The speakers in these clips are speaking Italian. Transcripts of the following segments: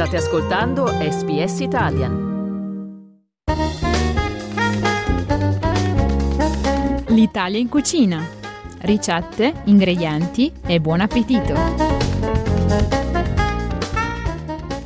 State ascoltando SBS Italian. L'Italia in cucina. Ricette, ingredienti e buon appetito!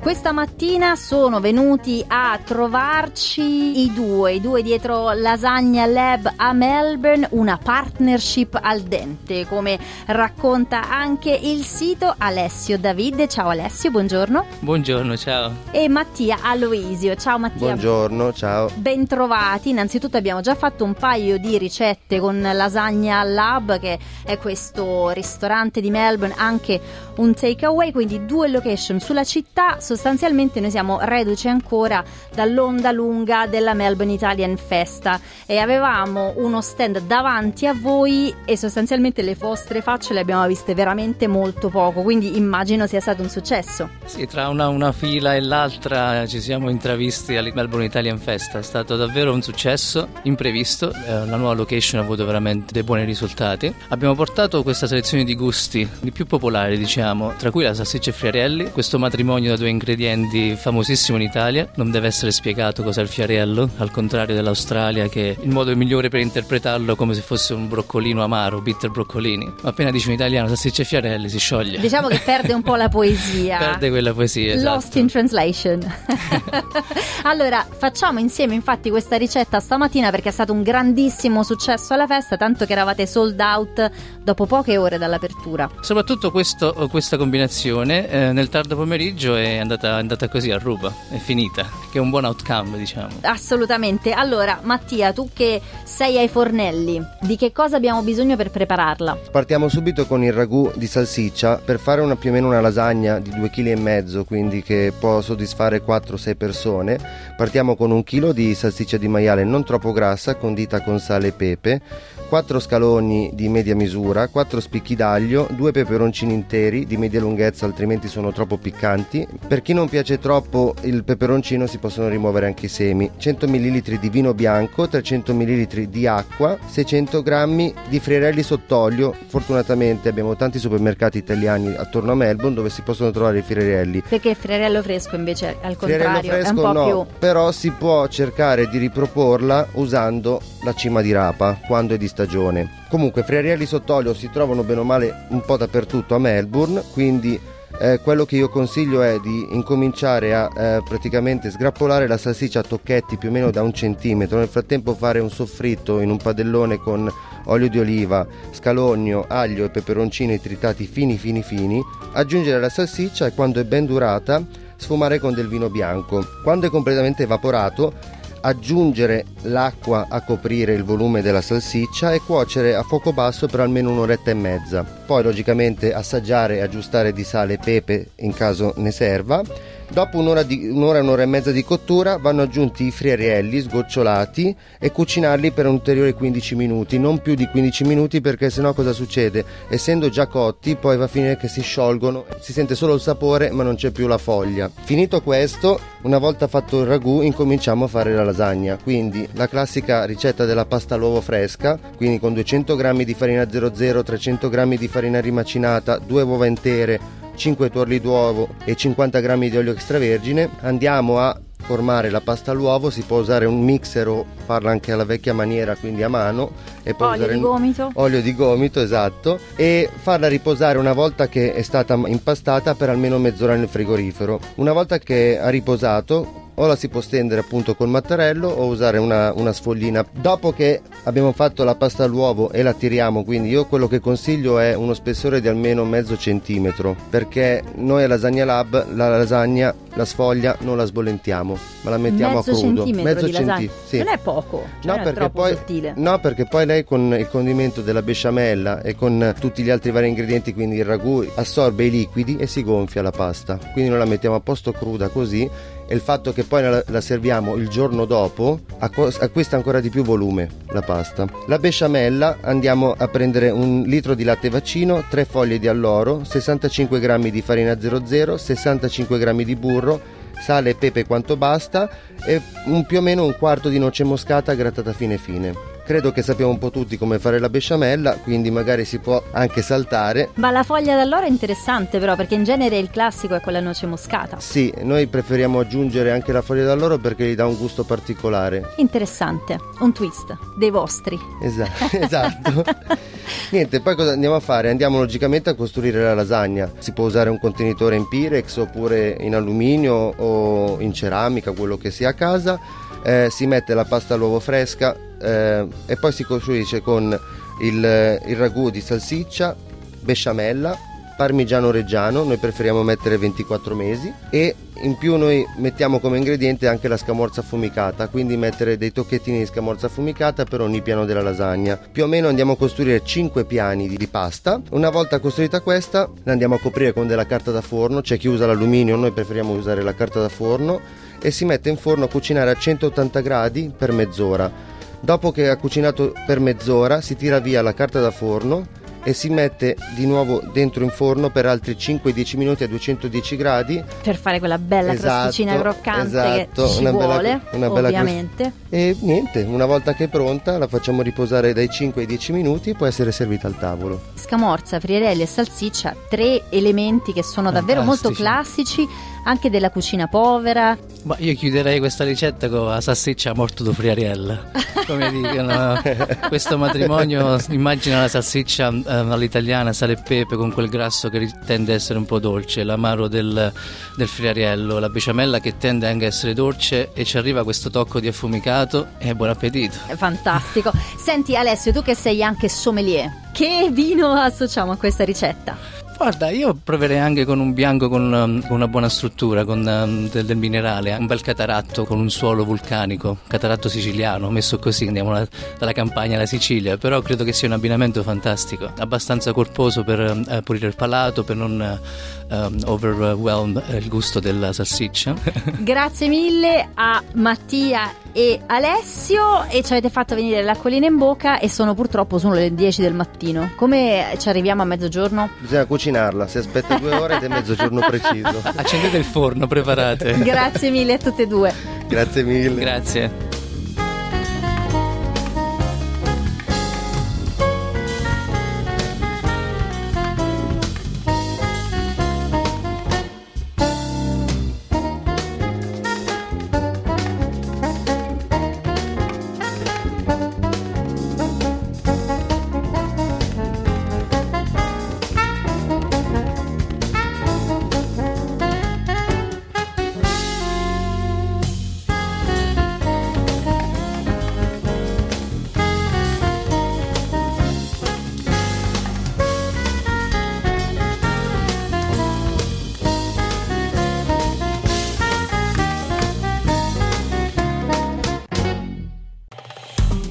Questa mattina sono venuti a trovarci i due, i due dietro Lasagna Lab a Melbourne, una partnership al dente, come racconta anche il sito Alessio Davide. Ciao Alessio, buongiorno. Buongiorno, ciao. E Mattia Aloisio. Ciao Mattia. Buongiorno, ciao. Bentrovati. Innanzitutto abbiamo già fatto un paio di ricette con Lasagna Lab, che è questo ristorante di Melbourne, anche un takeaway, quindi due location sulla città sostanzialmente noi siamo reduci ancora dall'onda lunga della Melbourne Italian Festa e avevamo uno stand davanti a voi e sostanzialmente le vostre facce le abbiamo viste veramente molto poco, quindi immagino sia stato un successo. Sì, tra una, una fila e l'altra ci siamo intravisti alla Melbourne Italian Festa, è stato davvero un successo imprevisto, eh, la nuova location ha avuto veramente dei buoni risultati. Abbiamo portato questa selezione di gusti, i più popolari diciamo, tra cui la salsiccia e friarelli, questo matrimonio da due ingredienti famosissimo in Italia, non deve essere spiegato cos'è il fiarello, al contrario dell'Australia che il modo migliore per interpretarlo è come se fosse un broccolino amaro, bitter broccolini. Ma appena dici un italiano salsiccia e fiarelli si scioglie. Diciamo che perde un po' la poesia. perde quella poesia, esatto. Lost in translation. allora, facciamo insieme infatti questa ricetta stamattina perché è stato un grandissimo successo alla festa, tanto che eravate sold out dopo poche ore dall'apertura. Soprattutto questo, questa combinazione eh, nel tardo pomeriggio è andata andata, è andata così a ruba, è finita, che è un buon outcome diciamo. Assolutamente, allora Mattia tu che sei ai fornelli, di che cosa abbiamo bisogno per prepararla? Partiamo subito con il ragù di salsiccia, per fare una, più o meno una lasagna di 2,5 kg, quindi che può soddisfare 4-6 persone, partiamo con un chilo di salsiccia di maiale non troppo grassa, condita con sale e pepe, 4 scaloni di media misura, 4 spicchi d'aglio, 2 peperoncini interi di media lunghezza altrimenti sono troppo piccanti. Per chi non piace troppo il peperoncino si possono rimuovere anche i semi. 100 ml di vino bianco, 300 ml di acqua, 600 g di friarelli sott'olio. Fortunatamente abbiamo tanti supermercati italiani attorno a Melbourne dove si possono trovare i friarelli. Perché il friarello fresco invece al contrario fresco, è un po' no, più... però si può cercare di riproporla usando la cima di rapa quando è di stagione. Comunque, friarielli sott'olio si trovano bene o male un po' dappertutto a Melbourne, quindi eh, quello che io consiglio è di incominciare a eh, praticamente sgrappolare la salsiccia a tocchetti più o meno da un centimetro, nel frattempo fare un soffritto in un padellone con olio di oliva, scalogno, aglio e peperoncini tritati fini fini fini, aggiungere la salsiccia e quando è ben durata sfumare con del vino bianco. Quando è completamente evaporato aggiungere l'acqua a coprire il volume della salsiccia e cuocere a fuoco basso per almeno un'oretta e mezza. Poi logicamente assaggiare e aggiustare di sale e pepe in caso ne serva Dopo un'ora, di, un'ora un'ora e mezza di cottura vanno aggiunti i friarielli sgocciolati e cucinarli per un ulteriore 15 minuti, non più di 15 minuti perché sennò cosa succede? Essendo già cotti poi va a finire che si sciolgono, si sente solo il sapore ma non c'è più la foglia. Finito questo, una volta fatto il ragù incominciamo a fare la lasagna, quindi la classica ricetta della pasta all'uovo fresca, quindi con 200 g di farina 00, 300 g di farina rimacinata, 2 uova intere, 5 tuorli d'uovo e 50 g di olio extravergine. Andiamo a formare la pasta all'uovo, si può usare un mixer o farla anche alla vecchia maniera, quindi a mano. E poi olio di gomito. Olio di gomito, esatto. E farla riposare una volta che è stata impastata per almeno mezz'ora nel frigorifero. Una volta che ha riposato, o la si può stendere appunto col mattarello o usare una, una sfoglina. Dopo che abbiamo fatto la pasta all'uovo e la tiriamo, quindi io quello che consiglio è uno spessore di almeno mezzo centimetro, perché noi a Lasagna Lab la lasagna, la sfoglia non la sbollentiamo, ma la mettiamo mezzo a crudo. Mezzo centimetro. Sì. Non è poco, cioè no, perché poi, sottile. no, perché poi lei con il condimento della besciamella e con tutti gli altri vari ingredienti, quindi il ragù, assorbe i liquidi e si gonfia la pasta. Quindi noi la mettiamo a posto cruda così e il fatto che poi la, la serviamo il giorno dopo acquista ancora di più volume la pasta. La besciamella andiamo a prendere un litro di latte vaccino, 3 foglie di alloro, 65 g di farina 00, 65 g di burro, sale e pepe quanto basta e un, più o meno un quarto di noce moscata grattata fine fine credo che sappiamo un po' tutti come fare la besciamella, quindi magari si può anche saltare. Ma la foglia d'alloro è interessante però perché in genere il classico è con la noce moscata. Sì, noi preferiamo aggiungere anche la foglia d'alloro perché gli dà un gusto particolare. Interessante, un twist dei vostri. Esatto, esatto. Niente, poi cosa andiamo a fare? Andiamo logicamente a costruire la lasagna. Si può usare un contenitore in Pirex oppure in alluminio o in ceramica, quello che sia a casa. Eh, si mette la pasta all'uovo fresca eh, e poi si costruisce con il, il ragù di salsiccia, besciamella, parmigiano reggiano, noi preferiamo mettere 24 mesi e in più noi mettiamo come ingrediente anche la scamorza affumicata, quindi mettere dei tocchettini di scamorza affumicata per ogni piano della lasagna. Più o meno andiamo a costruire 5 piani di pasta. Una volta costruita questa, la andiamo a coprire con della carta da forno, c'è chi usa l'alluminio, noi preferiamo usare la carta da forno e si mette in forno a cucinare a 180 gradi per mezz'ora. Dopo che ha cucinato per mezz'ora si tira via la carta da forno e si mette di nuovo dentro in forno per altri 5-10 minuti a 210 gradi. Per fare quella bella esatto, crosticina croccante esatto, che ci una vuole bella, una bella ovviamente. Cros- e niente una volta che è pronta la facciamo riposare dai 5 ai 10 minuti e può essere servita al tavolo. Scamorza, friarelli e salsiccia tre elementi che sono davvero molto classici anche della cucina povera. Ma io chiuderei questa ricetta con la salsiccia morto di friariella come dicono questo matrimonio immagina la salsiccia eh, all'italiana sale e pepe con quel grasso che tende a essere un po' dolce l'amaro del, del friariello la besciamella che tende anche a essere dolce e ci arriva questo tocco di affumicato e buon appetito. È fantastico. Senti Alessio tu che sei anche sommelier che vino associamo a questa ricetta? Guarda, io proverei anche con un bianco con una, con una buona struttura, con um, del, del, minerale, un bel cataratto con un suolo vulcanico, cataratto siciliano, messo così, andiamo la, dalla campagna alla Sicilia, però credo che sia un abbinamento fantastico, abbastanza corposo per uh, pulire il palato, per non uh, um, overwhelm il gusto della salsiccia. Grazie mille a Mattia e Alessio e ci avete fatto venire l'acquolina in bocca e sono purtroppo sono le 10 del mattino. Come ci arriviamo a mezzogiorno? Bisogna cucinarla, si aspetta due ore ed è mezzogiorno preciso. Accendete il forno, preparate. Grazie mille a tutte e due. Grazie mille. Grazie.